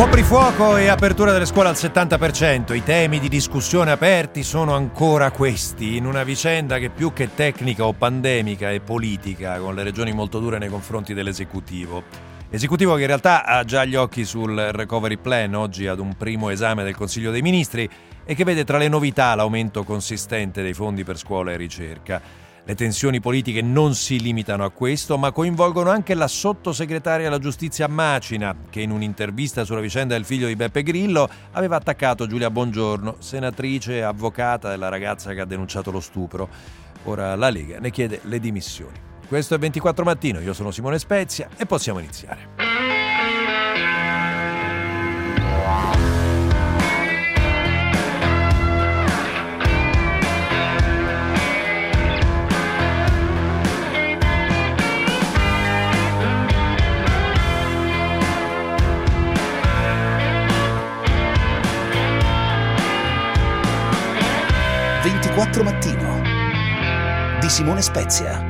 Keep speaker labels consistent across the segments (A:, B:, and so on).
A: Coprifuoco e apertura delle scuole al 70%. I temi di discussione aperti sono ancora questi, in una vicenda che più che tecnica o pandemica è politica, con le regioni molto dure nei confronti dell'esecutivo. Esecutivo che in realtà ha già gli occhi sul recovery plan, oggi ad un primo esame del Consiglio dei Ministri, e che vede tra le novità l'aumento consistente dei fondi per scuola e ricerca. Le tensioni politiche non si limitano a questo, ma coinvolgono anche la sottosegretaria alla giustizia Macina, che in un'intervista sulla vicenda del figlio di Beppe Grillo aveva attaccato Giulia Bongiorno, senatrice e avvocata della ragazza che ha denunciato lo stupro. Ora la Lega ne chiede le dimissioni. Questo è 24 mattino, io sono Simone Spezia e possiamo iniziare.
B: Spezia.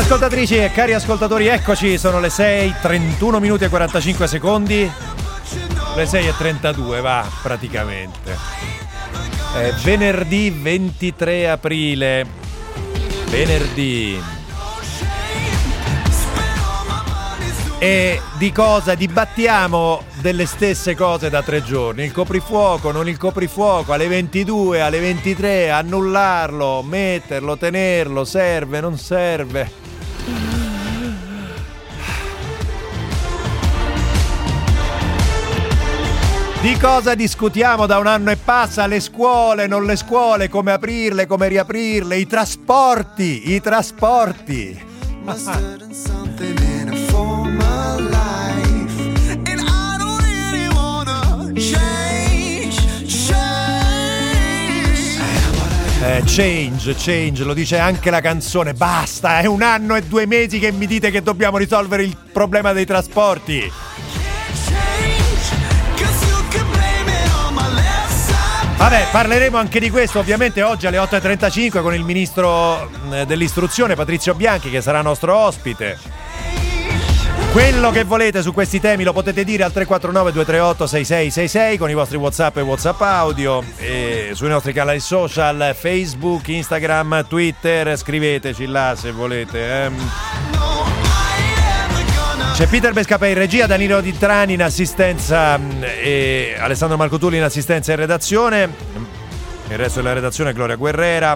A: Cari ascoltatrici e cari ascoltatori, eccoci, sono le 6, 31 minuti e 45 secondi. Le 6 e 32, va, praticamente. È venerdì 23 aprile. Venerdì. E di cosa dibattiamo delle stesse cose da tre giorni? Il coprifuoco, non il coprifuoco, alle 22, alle 23, annullarlo, metterlo, tenerlo, serve, non serve. Di cosa discutiamo da un anno e passa? Le scuole, non le scuole, come aprirle, come riaprirle, i trasporti, i trasporti. Eh, change, change, lo dice anche la canzone. Basta, è un anno e due mesi che mi dite che dobbiamo risolvere il problema dei trasporti. Vabbè, parleremo anche di questo ovviamente oggi alle 8.35 con il ministro mm, dell'istruzione Patrizio Bianchi che sarà nostro ospite. Quello che volete su questi temi lo potete dire al 349 238 6666 con i vostri WhatsApp e WhatsApp audio e sui nostri canali social Facebook, Instagram, Twitter, scriveteci là se volete. Eh. C'è Peter Bescapè in regia, Danilo Di Trani in assistenza mm, e Alessandro Marcotulli in assistenza e redazione. Il resto della redazione Gloria Guerrera.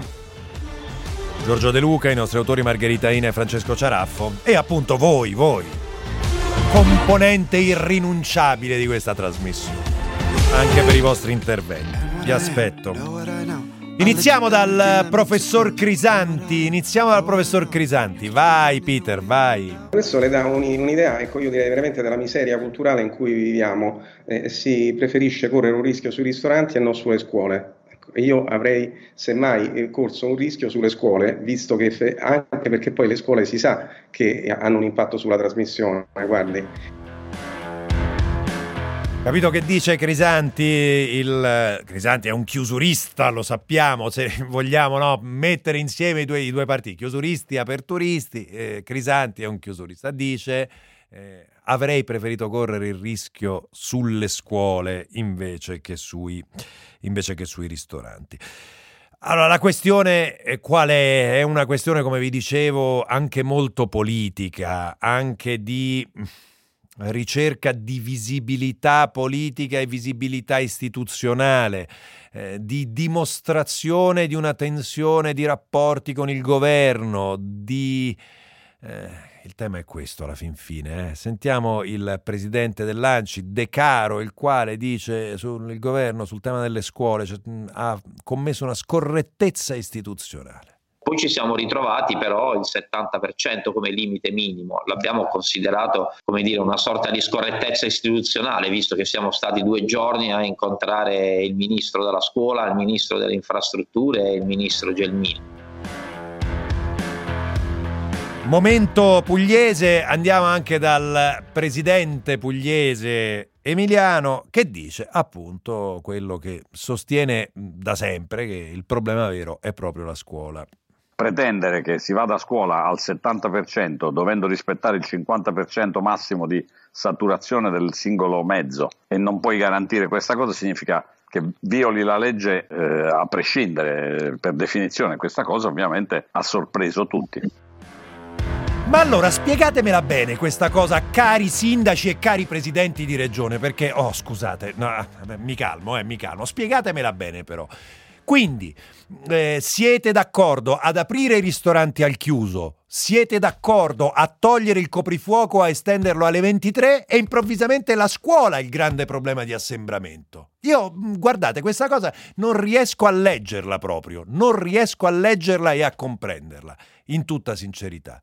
A: Giorgio De Luca, i nostri autori Margherita Ina e Francesco Ciaraffo e appunto voi, voi componente irrinunciabile di questa trasmissione, anche per i vostri interventi. Vi aspetto. Iniziamo dal professor Crisanti, iniziamo dal professor Crisanti, vai Peter, vai.
C: Questo le dà un'idea, ecco io direi veramente della miseria culturale in cui viviamo, eh, si preferisce correre un rischio sui ristoranti e non sulle scuole. Io avrei semmai corso un rischio sulle scuole, visto che anche perché poi le scuole si sa che hanno un impatto sulla trasmissione. Guardi.
A: Capito che dice Crisanti? Il, Crisanti è un chiusurista, lo sappiamo, se vogliamo no, mettere insieme i due, i due partiti, chiusuristi, aperturisti, eh, Crisanti è un chiusurista, dice eh, avrei preferito correre il rischio sulle scuole invece che sui, invece che sui ristoranti. Allora, la questione qual è? È una questione, come vi dicevo, anche molto politica, anche di ricerca di visibilità politica e visibilità istituzionale, eh, di dimostrazione di una tensione di rapporti con il governo, di... Eh, il tema è questo alla fin fine. Eh. Sentiamo il presidente dell'ANCI, De Caro, il quale dice sul governo sul tema delle scuole cioè, ha commesso una scorrettezza istituzionale.
D: Poi ci siamo ritrovati però il 70% come limite minimo. L'abbiamo considerato come dire una sorta di scorrettezza istituzionale, visto che siamo stati due giorni a incontrare il ministro della scuola, il ministro delle infrastrutture e il ministro Gelmini.
A: Momento pugliese, andiamo anche dal presidente pugliese Emiliano che dice appunto quello che sostiene da sempre che il problema vero è proprio la scuola.
E: Pretendere che si vada a scuola al 70% dovendo rispettare il 50% massimo di saturazione del singolo mezzo e non puoi garantire questa cosa significa che violi la legge eh, a prescindere per definizione. Questa cosa ovviamente ha sorpreso tutti.
A: Ma allora spiegatemela bene questa cosa, cari sindaci e cari presidenti di regione, perché, oh scusate, no, mi calmo, eh, mi calmo, spiegatemela bene però. Quindi, eh, siete d'accordo ad aprire i ristoranti al chiuso? Siete d'accordo a togliere il coprifuoco, a estenderlo alle 23 e improvvisamente la scuola è il grande problema di assembramento? Io, mm, guardate, questa cosa non riesco a leggerla proprio, non riesco a leggerla e a comprenderla, in tutta sincerità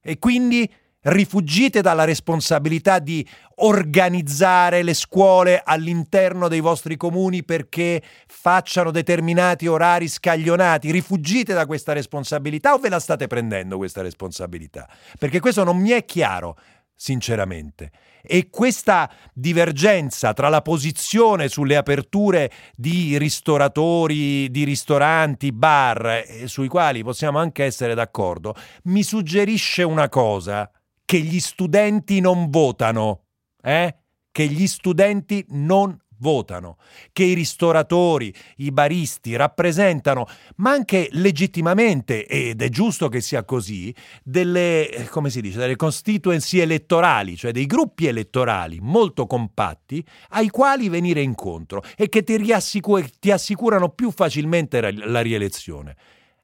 A: e quindi rifugite dalla responsabilità di organizzare le scuole all'interno dei vostri comuni perché facciano determinati orari scaglionati. Rifugite da questa responsabilità o ve la state prendendo questa responsabilità? Perché questo non mi è chiaro, sinceramente. E questa divergenza tra la posizione sulle aperture di ristoratori, di ristoranti, bar, eh, sui quali possiamo anche essere d'accordo, mi suggerisce una cosa, che gli studenti non votano, eh? che gli studenti non votano, che i ristoratori, i baristi rappresentano, ma anche legittimamente, ed è giusto che sia così, delle, come si dice, delle constituency elettorali, cioè dei gruppi elettorali molto compatti ai quali venire incontro e che ti, riassicur- ti assicurano più facilmente la rielezione.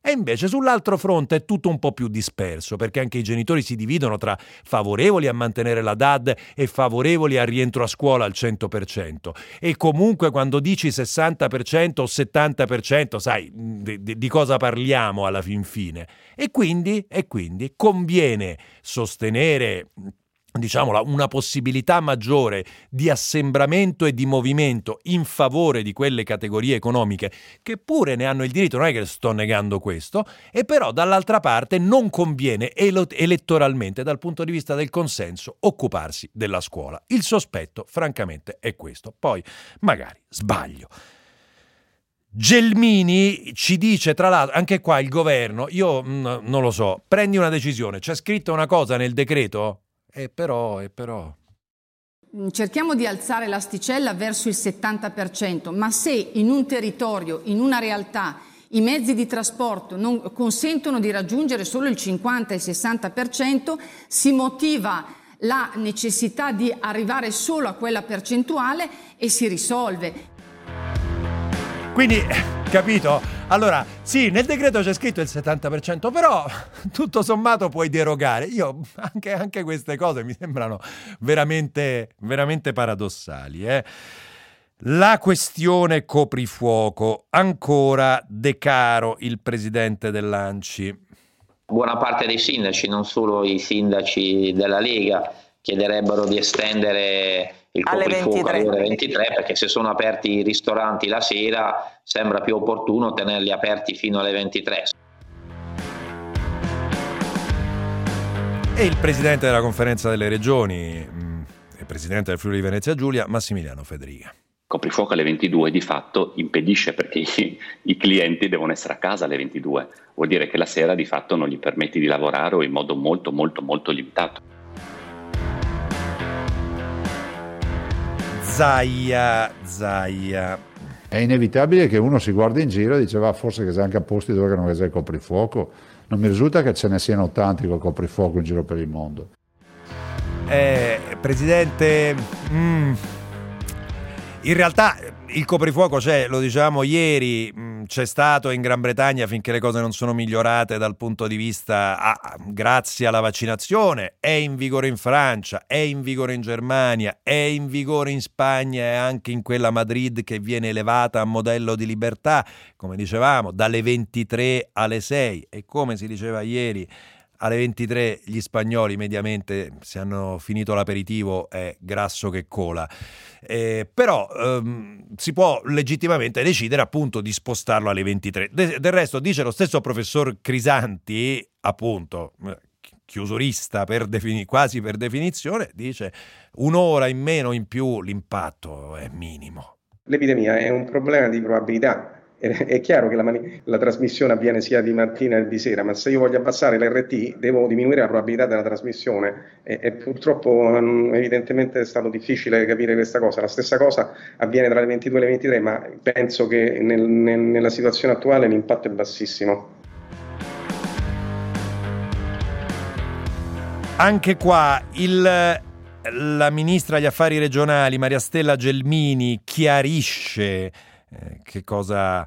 A: E invece sull'altro fronte è tutto un po' più disperso, perché anche i genitori si dividono tra favorevoli a mantenere la DAD e favorevoli al rientro a scuola al 100%. E comunque quando dici 60% o 70%, sai di, di cosa parliamo alla fin fine. E quindi, e quindi conviene sostenere diciamo, una possibilità maggiore di assembramento e di movimento in favore di quelle categorie economiche che pure ne hanno il diritto, non è che sto negando questo, e però dall'altra parte non conviene elettoralmente dal punto di vista del consenso occuparsi della scuola. Il sospetto francamente è questo, poi magari sbaglio. Gelmini ci dice, tra l'altro, anche qua il governo, io mh, mm, non lo so, prendi una decisione, c'è scritto una cosa nel decreto? E però, e però.
F: Mm, cerchiamo di alzare l'asticella verso il 70%, ma se in un territorio, in una realtà, i mezzi di trasporto non consentono di raggiungere solo il 50 e il 60%, si motiva la necessità di arrivare solo a quella percentuale e si risolve.
A: Quindi, capito? Allora, sì, nel decreto c'è scritto il 70%, però tutto sommato puoi derogare. Io anche, anche queste cose mi sembrano veramente, veramente paradossali. Eh? La questione coprifuoco, ancora De Caro, il presidente dell'ANCI.
D: Buona parte dei sindaci, non solo i sindaci della Lega, chiederebbero di estendere il alle 23. alle 23 perché se sono aperti i ristoranti la sera sembra più opportuno tenerli aperti fino alle 23.
A: E il presidente della conferenza delle regioni mm, e presidente del Friuli Venezia Giulia, Massimiliano Federica.
G: Coprifuoco alle 22 di fatto impedisce perché i, i, clienti devono essere a casa alle 22, vuol dire che la sera di fatto non gli permetti di lavorare o in modo molto molto molto limitato.
A: Zaia, Zaia.
H: È inevitabile che uno si guardi in giro e dice va forse che c'è anche a posti dove non c'è il coprifuoco. Non mi risulta che ce ne siano tanti col coprifuoco in giro per il mondo.
A: Eh, Presidente, mm, in realtà il coprifuoco c'è, lo diciamo ieri, c'è stato in Gran Bretagna finché le cose non sono migliorate dal punto di vista ah, grazie alla vaccinazione, è in vigore in Francia, è in vigore in Germania, è in vigore in Spagna e anche in quella Madrid che viene elevata a modello di libertà, come dicevamo, dalle 23 alle 6 e come si diceva ieri alle 23 gli spagnoli mediamente se hanno finito l'aperitivo è grasso che cola. Eh, però ehm, si può legittimamente decidere appunto di spostarlo alle 23. De- del resto dice lo stesso professor Crisanti, appunto, eh, chiusurista per defini- quasi per definizione, dice un'ora in meno in più l'impatto è minimo.
C: L'epidemia è un problema di probabilità è chiaro che la, mani- la, trasmissione avviene sia di mattina che di sera, ma se io voglio abbassare l'RT devo diminuire la probabilità della trasmissione e, e purtroppo um, evidentemente è stato difficile capire questa cosa. La stessa cosa avviene tra le 22 e le 23, ma penso che nel, nel, nella situazione attuale l'impatto è bassissimo.
A: Anche qua il la ministra agli affari regionali Maria Stella Gelmini chiarisce che cosa,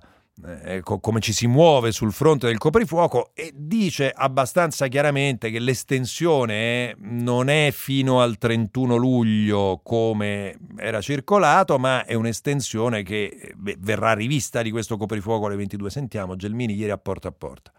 A: eh, co- come ci si muove sul fronte del coprifuoco e dice abbastanza chiaramente che l'estensione non è fino al 31 luglio come era circolato, ma è un'estensione che beh, verrà rivista di questo coprifuoco alle 22. Sentiamo Gelmini ieri a porta a porta.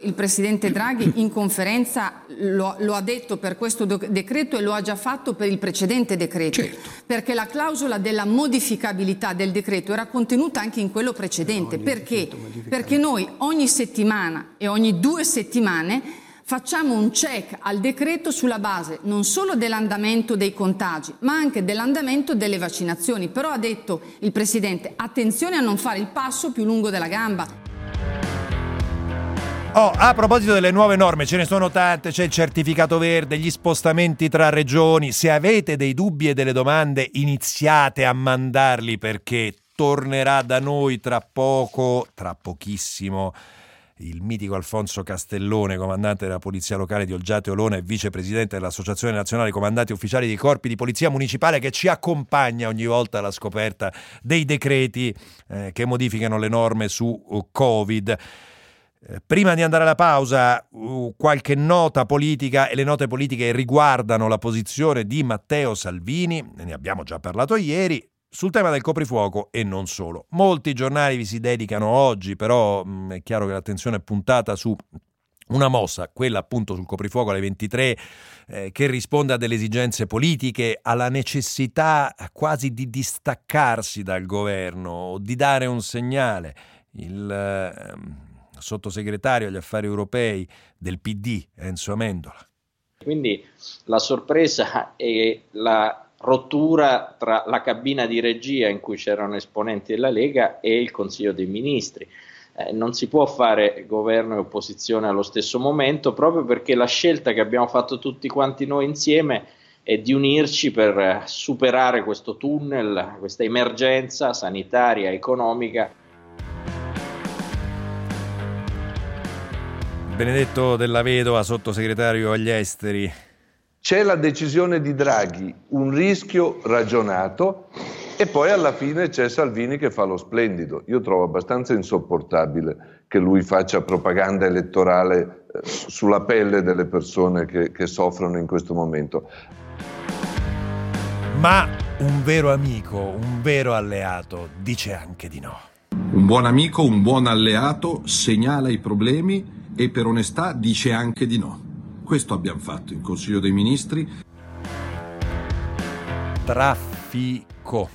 F: Il Presidente Draghi in conferenza lo, lo, ha detto per questo decreto e lo ha già fatto per il precedente decreto, certo. perché la clausola della modificabilità del decreto era contenuta anche in quello precedente. No, perché? Perché noi ogni settimana e ogni due settimane facciamo un check al decreto sulla base non solo dell'andamento dei contagi, ma anche dell'andamento delle vaccinazioni. Però ha detto il Presidente, attenzione a non fare il passo più lungo della gamba.
A: Oh, a proposito delle nuove norme, ce ne sono tante, c'è il certificato verde, gli spostamenti tra regioni. Se avete dei dubbi e delle domande, iniziate a mandarli perché tornerà da noi tra poco, tra pochissimo, il mitico Alfonso Castellone, comandante della Polizia Locale di Olgiate Olona e vicepresidente dell'Associazione Nazionale Comandanti Ufficiali dei Corpi di Polizia Municipale, che ci accompagna ogni volta alla scoperta dei decreti eh, che modificano le norme su uh, Covid. Eh, prima di andare alla pausa, qualche nota politica e le note politiche riguardano la posizione di Matteo Salvini, ne abbiamo già parlato ieri, sul tema del coprifuoco e non solo. Molti giornali vi si dedicano oggi, però mm, è chiaro che l'attenzione è puntata su una mossa, quella appunto sul coprifuoco alle 23, eh, che risponde a delle esigenze politiche, alla necessità quasi di distaccarsi dal governo, di dare un segnale. Il, eh, sottosegretario agli affari europei del PD, Enzo Amendola.
I: Quindi la sorpresa è la rottura tra la cabina di regia in cui c'erano esponenti della Lega e il Consiglio dei Ministri. Eh, non si può fare governo e opposizione allo stesso momento proprio perché la scelta che abbiamo fatto tutti quanti noi insieme è di unirci per superare questo tunnel, questa emergenza sanitaria, economica
A: Benedetto della Vedova, sottosegretario agli esteri.
J: C'è la decisione di Draghi, un rischio ragionato e poi alla fine c'è Salvini che fa lo splendido. Io trovo abbastanza insopportabile che lui faccia propaganda elettorale eh, sulla pelle delle persone che, che soffrono in questo momento.
A: Ma un vero amico, un vero alleato dice anche di no.
K: Un buon amico, un buon alleato segnala i problemi e per onestà dice anche di no. Questo abbiamo fatto in Consiglio dei Ministri.
A: Traffico.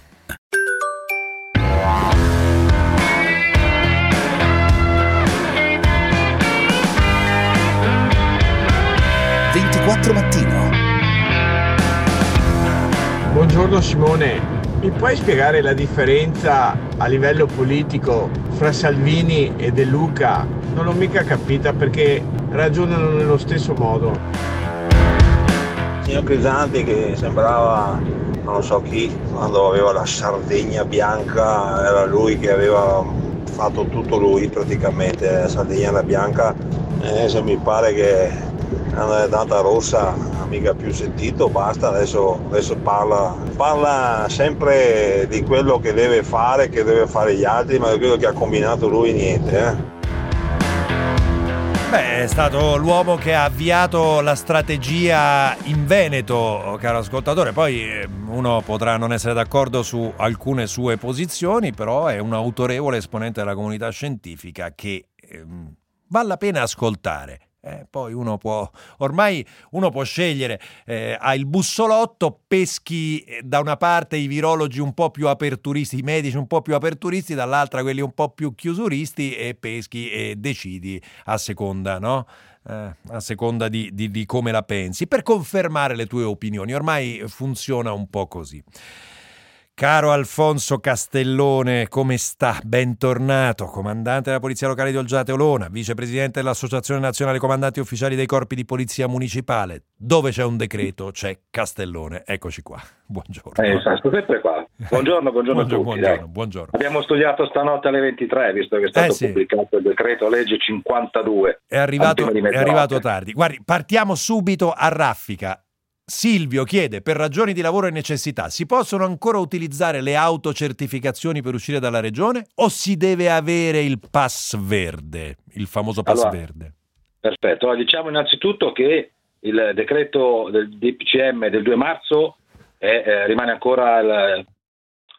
L: mattino.
M: Buongiorno Simone, mi puoi spiegare la differenza a livello politico fra Salvini e De Luca non l'ho mica capita perché ragionano nello stesso modo.
N: Signor Crisanti che sembrava non so chi, quando aveva la Sardegna bianca era lui che aveva fatto tutto lui praticamente, la Sardegna bianca, adesso mi pare che è andata rossa, mica più sentito, basta, adesso, adesso parla, parla sempre di quello che deve fare, che deve fare gli altri, ma di quello che ha combinato lui niente. Eh.
A: Beh, è stato l'uomo che ha avviato la strategia in Veneto, caro ascoltatore. Poi eh, uno potrà non essere d'accordo su alcune sue posizioni, però è un autorevole esponente della comunità scientifica che ehm, vale la pena ascoltare. Eh, poi uno può, ormai uno può scegliere, eh, ha il bussolotto, peschi eh, da una parte i virologi un po' più aperturisti, i medici un po' più aperturisti, dall'altra quelli un po' più chiusuristi e peschi e decidi a seconda, no? Eh, a seconda di, di, di come la pensi, per confermare le tue opinioni. Ormai funziona un po' così. Caro Alfonso Castellone, come sta? Bentornato, comandante della Polizia Locale di Olgiate Olona, vicepresidente dell'Associazione Nazionale Comandanti Ufficiali dei Corpi di Polizia Municipale. Dove c'è un decreto c'è Castellone. Eccoci qua. Buongiorno.
L: Eh, sto sempre qua. Buongiorno, buongiorno,
A: buongiorno,
L: tutti.
A: buongiorno, buongiorno.
L: Abbiamo studiato stanotte alle 23, visto che è stato
A: Eh, sì.
L: pubblicato il decreto legge 52.
A: È arrivato, è arrivato tardi. Guardi, partiamo subito a raffica. Silvio chiede, per ragioni di lavoro e necessità, si possono ancora utilizzare le autocertificazioni per uscire dalla regione o si deve avere il pass verde, il famoso pass
L: Allora,
A: verde?
L: Perfetto, allora, diciamo innanzitutto che il decreto del DPCM del 2 marzo è, eh, rimane ancora il,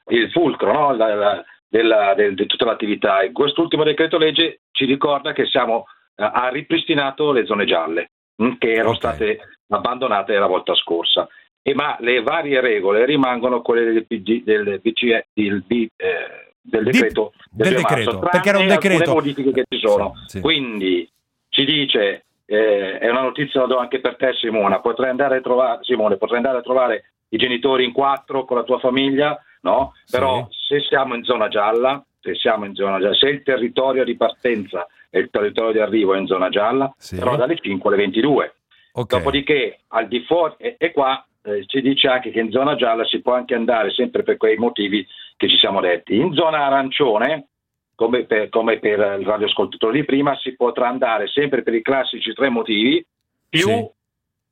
L: il fulcro no? La- la- della- del- di tutta l'attività e quest'ultimo decreto legge ci ricorda che siamo, eh, ha ripristinato le zone gialle mh, che erano
A: Ok.
L: state abbandonate la volta scorsa. E, ma le varie regole rimangono quelle del, PG, del, BCE del, B- eh, del decreto
A: del
L: 2 marzo,
A: decreto, perché era un decreto.
L: modifiche che ci sono.
A: Sì, sì.
L: Quindi ci dice, eh, è una notizia la do anche per te Simona, potrai andare a trovare, Simone, potrai andare a trovare i genitori in quattro con la tua famiglia, no?
A: Sì.
L: Però se siamo in zona gialla, se siamo in zona gialla, se il territorio di partenza e il territorio di arrivo è in zona gialla,
A: Sì.
L: però dalle 5 alle 22.
A: Ok.
L: Dopodiché al di fuori, e, e qua eh, ci dice anche che in zona gialla si può anche andare sempre per quei motivi che ci siamo detti. In zona arancione, come per, come per il radioascoltatore di prima, si potrà andare sempre per i classici tre motivi più
A: Sì.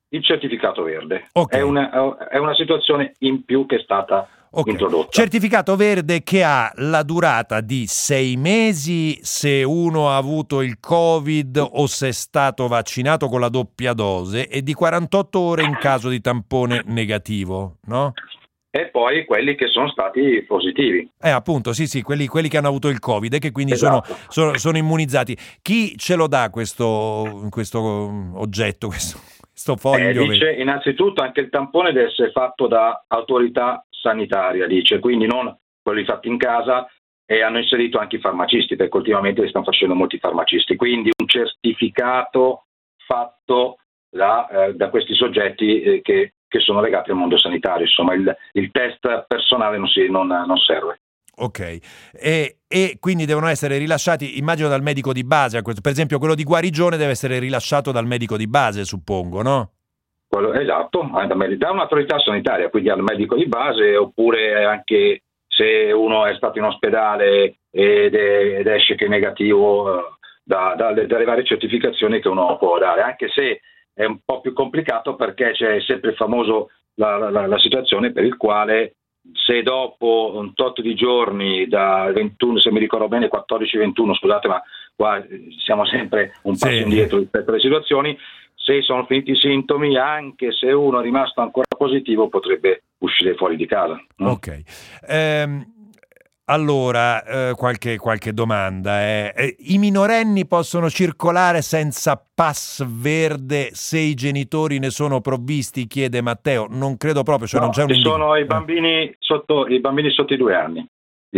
L: il certificato verde.
A: Ok.
L: È, una, è una situazione in più che è stata
A: Ok.
L: introdotta.
A: Certificato verde che ha la durata di sei mesi se uno ha avuto il Covid o se è stato vaccinato con la doppia dose e di 48 ore in caso di tampone negativo, no?
L: E poi quelli che sono stati positivi.
A: Eh, appunto, sì, sì, quelli, quelli che hanno avuto il Covid e che quindi sono,
L: Esatto.
A: sono- sono immunizzati. Chi ce lo dà questo, questo oggetto, questo, questo
L: Eh,
A: foglio?
L: dice innanzitutto anche il tampone deve essere fatto da autorità sanitaria, dice, quindi non quelli fatti in casa e hanno inserito anche i farmacisti, perché ultimamente li stanno facendo molti farmacisti, quindi un certificato fatto da, eh, da questi soggetti eh, che, che sono legati al mondo sanitario, insomma il, il test personale non, si- non- non serve.
A: Ok, e, e quindi devono essere rilasciati, immagino, dal medico di base. Per esempio, quello di guarigione deve essere rilasciato dal medico di base, suppongo, no?
L: Quello- esatto, da da un'autorità sanitaria, quindi al medico di base, oppure anche se uno è stato in ospedale ed, è- ed esce che è negativo eh, da- dalle, dalle varie certificazioni che uno può dare, anche se è un po' più complicato perché c'è sempre il famoso la, la- la situazione per il quale se dopo un tot di giorni da 21, se mi ricordo bene 14-21, scusate ma qua siamo sempre un passo
A: Sì.
L: indietro rispetto alle situazioni, se sono finiti i sintomi, anche se uno è rimasto ancora positivo, potrebbe uscire fuori di casa. no?
A: Ok. Ehm, allora, eh, qualche, qualche domanda. eh. Eh, I minorenni possono circolare senza pass verde se i genitori ne sono provvisti? Chiede Matteo. Non credo proprio, cioè
L: No,
A: non c'è un
L: sono i
A: Eh.
L: bambini sotto, i bambini sotto i due anni,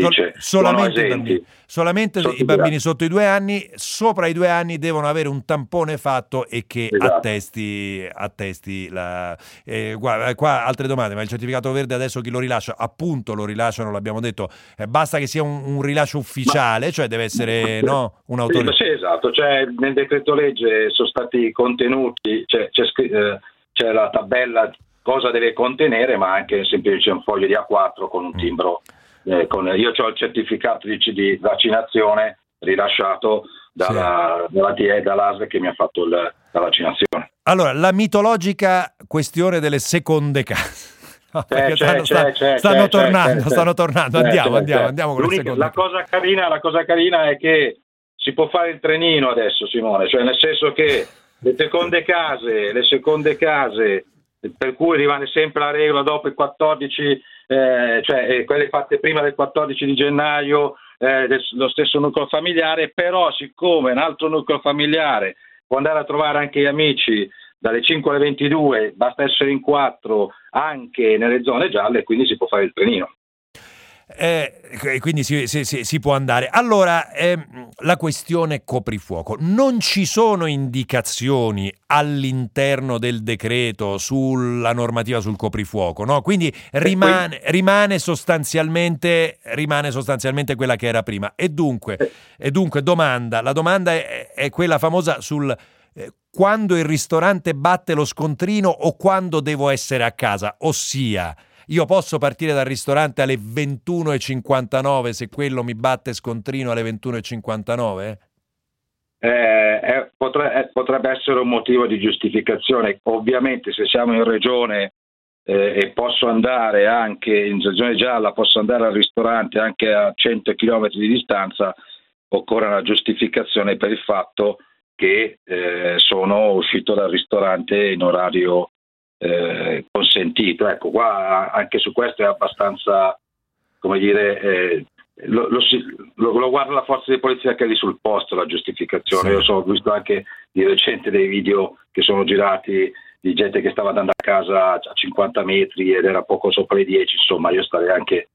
L: dice,
A: solamente i bambini, solamente
L: Sotto
A: i bambini
L: anni.
A: sotto i due anni, sopra i due anni devono avere un tampone fatto e che
L: Esatto.
A: attesti, attesti la... eh, guarda, qua altre domande, ma il certificato verde adesso chi lo rilascia? Appunto lo rilasciano, l'abbiamo detto, eh, basta che sia un, un rilascio ufficiale, cioè deve essere no,
L: Sì,
A: un'autorità.
L: sì, esatto, cioè, nel decreto legge sono stati contenuti, c'è, c'è eh, c'è la tabella cosa deve contenere, ma anche semplicemente un foglio di A4 con un
A: Mm.
L: Eh, con- io ho il certificato di, di vaccinazione rilasciato dalla, dalla TE, dall'ASL che mi ha fatto il- la vaccinazione.
A: Allora, la mitologica questione delle seconde case. No,
L: C'è,
A: stanno,
L: c'è,
A: sta-
L: c'è,
A: stanno
L: c'è,
A: tornando, stanno tornando. Andiamo, andiamo, andiamo con
L: L'unica- La cosa, carina, la cosa carina è che si può fare il trenino adesso, Simone, cioè nel senso che le seconde case, le seconde case, per cui rimane sempre la regola dopo il 14, eh, cioè eh, quelle fatte prima del 14 di gennaio, eh, lo stesso nucleo familiare, però siccome un altro nucleo familiare può andare a trovare anche gli amici dalle 5 alle 22, basta essere in quattro anche nelle zone gialle, quindi si può fare il trenino.
A: Eh, quindi si, si- si- si può andare. Allora, ehm, la questione coprifuoco. Non ci sono indicazioni all'interno del decreto sulla normativa sul coprifuoco, no? Quindi rimane, rimane, sostanzialmente, rimane sostanzialmente quella che era prima. E dunque, e dunque domanda, la domanda è, è quella famosa sul eh, quando il ristorante batte lo scontrino o quando devo essere a casa, ossia io posso partire dal ristorante alle 21.59 se quello mi batte scontrino alle 21.59?
L: Eh, eh, potre- eh, potrebbe essere un motivo di giustificazione. Ovviamente se siamo in regione eh, e posso andare anche in regione gialla, posso andare al ristorante anche a 100 km di distanza, occorre una giustificazione per il fatto che eh, sono uscito dal ristorante in orario eh, consentito. Ecco, qua anche su questo è abbastanza, come dire, eh, lo, lo lo- lo guarda la forza di polizia che è lì sul posto la giustificazione. Io so, ho visto anche di recente dei video che sono girati di gente che stava andando a casa a 50 metri ed era poco sopra i 10, insomma io starei anche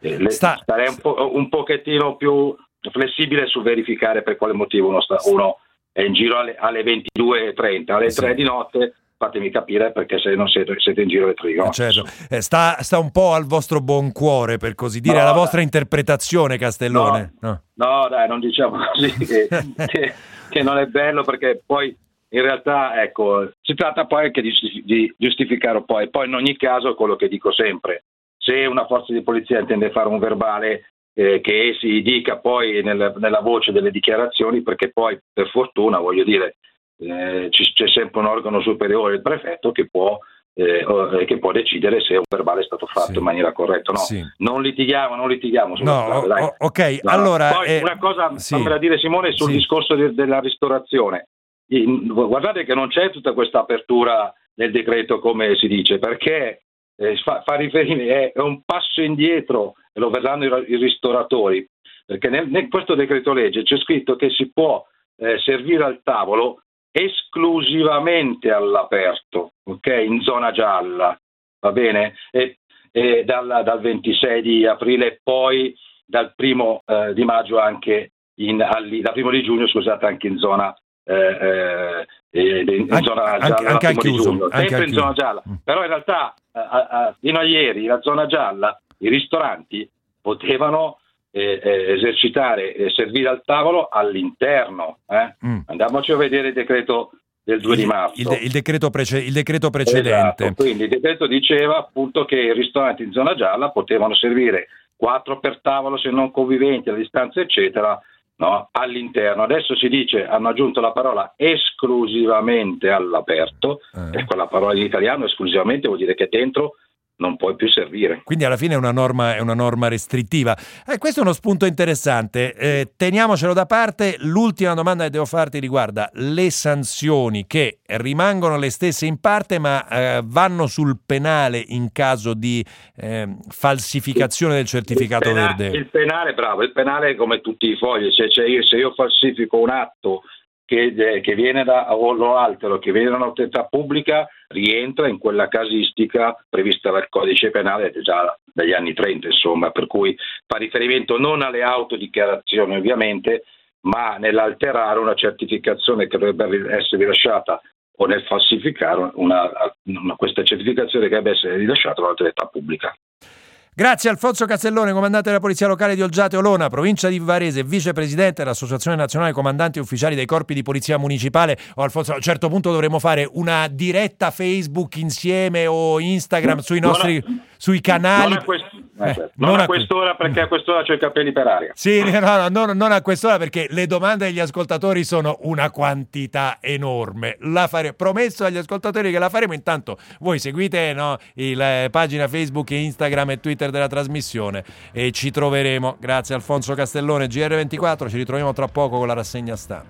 L: eh, le- starei un, po', un pochettino più flessibile sul verificare per quale motivo uno, sta- uno è in giro alle, alle 22.30, alle 3 di notte, fatemi capire perché se non siete, siete in giro 3 di notte.
A: Certo. Eh, sta, sta un po' al vostro buon cuore, per così dire,
L: No,
A: alla vostra interpretazione, Castellone. No.
L: No, dai, non diciamo così che, che- che non è bello perché poi in realtà ecco, si tratta poi anche di, di giustificare poi, poi in ogni caso quello che dico sempre, se una forza di polizia intende fare un verbale eh, che si dica poi nel- nella voce delle dichiarazioni perché poi per fortuna voglio dire eh, c'è sempre un organo superiore, il prefetto, che può, eh, eh, che può decidere se un verbale è stato fatto in maniera corretta o no.
A: Sì.
L: Non litighiamo, non litighiamo
A: No,
L: strada,
A: o- ok,
L: No,
A: allora...
L: Poi
A: eh,
L: una cosa,
A: sì.
L: fammela dire Simone, sul
A: Sì.
L: discorso de- della ristorazione. In- guardate che non c'è tutta questa apertura nel decreto come si dice, perché eh, fa, fa riferimento, è, un passo indietro e lo vedranno i, i ristoratori, perché nel, nel questo decreto legge c'è scritto che si può eh, servire al tavolo esclusivamente all'aperto, ok? in zona gialla, va bene? E, e dal, dal 26 di aprile e poi dal primo eh, di maggio anche in, alli- dal primo di giugno, scusate, anche in zona eh, eh, eh, in
A: Anche-
L: zona
A: anche-
L: gialla,
A: anche
L: di
A: chiuso,
L: giugno,
A: anche
L: sempre in zona gialla. Però in realtà eh, a- a- fino a ieri la zona gialla, i ristoranti potevano eh, esercitare e servire al tavolo all'interno. eh.
A: Mm.
L: Andiamoci a vedere il decreto del 2 di marzo.
A: Il, il decreto, prece- il decreto precedente.
L: Esatto, quindi il decreto diceva appunto che i ristoranti in zona gialla potevano servire quattro per tavolo se non conviventi a distanza eccetera no, all'interno. Adesso si dice, hanno aggiunto la parola esclusivamente all'aperto
A: Eh.
L: e quella parola in italiano esclusivamente vuol dire che dentro non puoi più servire.
A: Quindi alla fine è una norma, è una norma restrittiva. Eh, questo è uno spunto interessante. Eh, teniamocelo da parte. L'ultima domanda che devo farti riguarda le sanzioni che rimangono le stesse in parte, ma eh, vanno sul penale in caso di eh, falsificazione del certificato
L: il pena-
A: verde.
L: Il penale, bravo, il penale è come tutti i fogli, se, se io, se io falsifico un atto che, eh, che viene da, o lo altero, che viene da un'autorità pubblica, rientra in quella casistica prevista dal codice penale già dagli anni 30, insomma, per cui fa riferimento non alle autodichiarazioni ovviamente, ma nell'alterare una certificazione che dovrebbe essere rilasciata o nel falsificare una, una- questa certificazione che deve essere rilasciata da un'autorità pubblica.
A: Grazie Alfonso Castellone, comandante della Polizia Locale di Olgiate Olona, provincia di Varese, vicepresidente dell'Associazione Nazionale Comandanti Ufficiali dei Corpi di Polizia Municipale. O Alfonso, a un certo punto dovremo fare una diretta Facebook insieme o Instagram sui nostri, sui canali.
L: Non a, quest- eh,
A: Eh,
L: certo.
A: non
L: non a quest'ora perché a quest'ora c'ho i capelli per aria.
A: Sì, no, no, no, non a quest'ora perché le domande degli ascoltatori sono una quantità enorme. La fare- promesso agli ascoltatori che la faremo. Intanto voi seguite no, la pagina Facebook, Instagram e Twitter della trasmissione e ci troveremo. Grazie Alfonso Castellone, GR24. Ci ritroviamo tra poco con la rassegna stampa.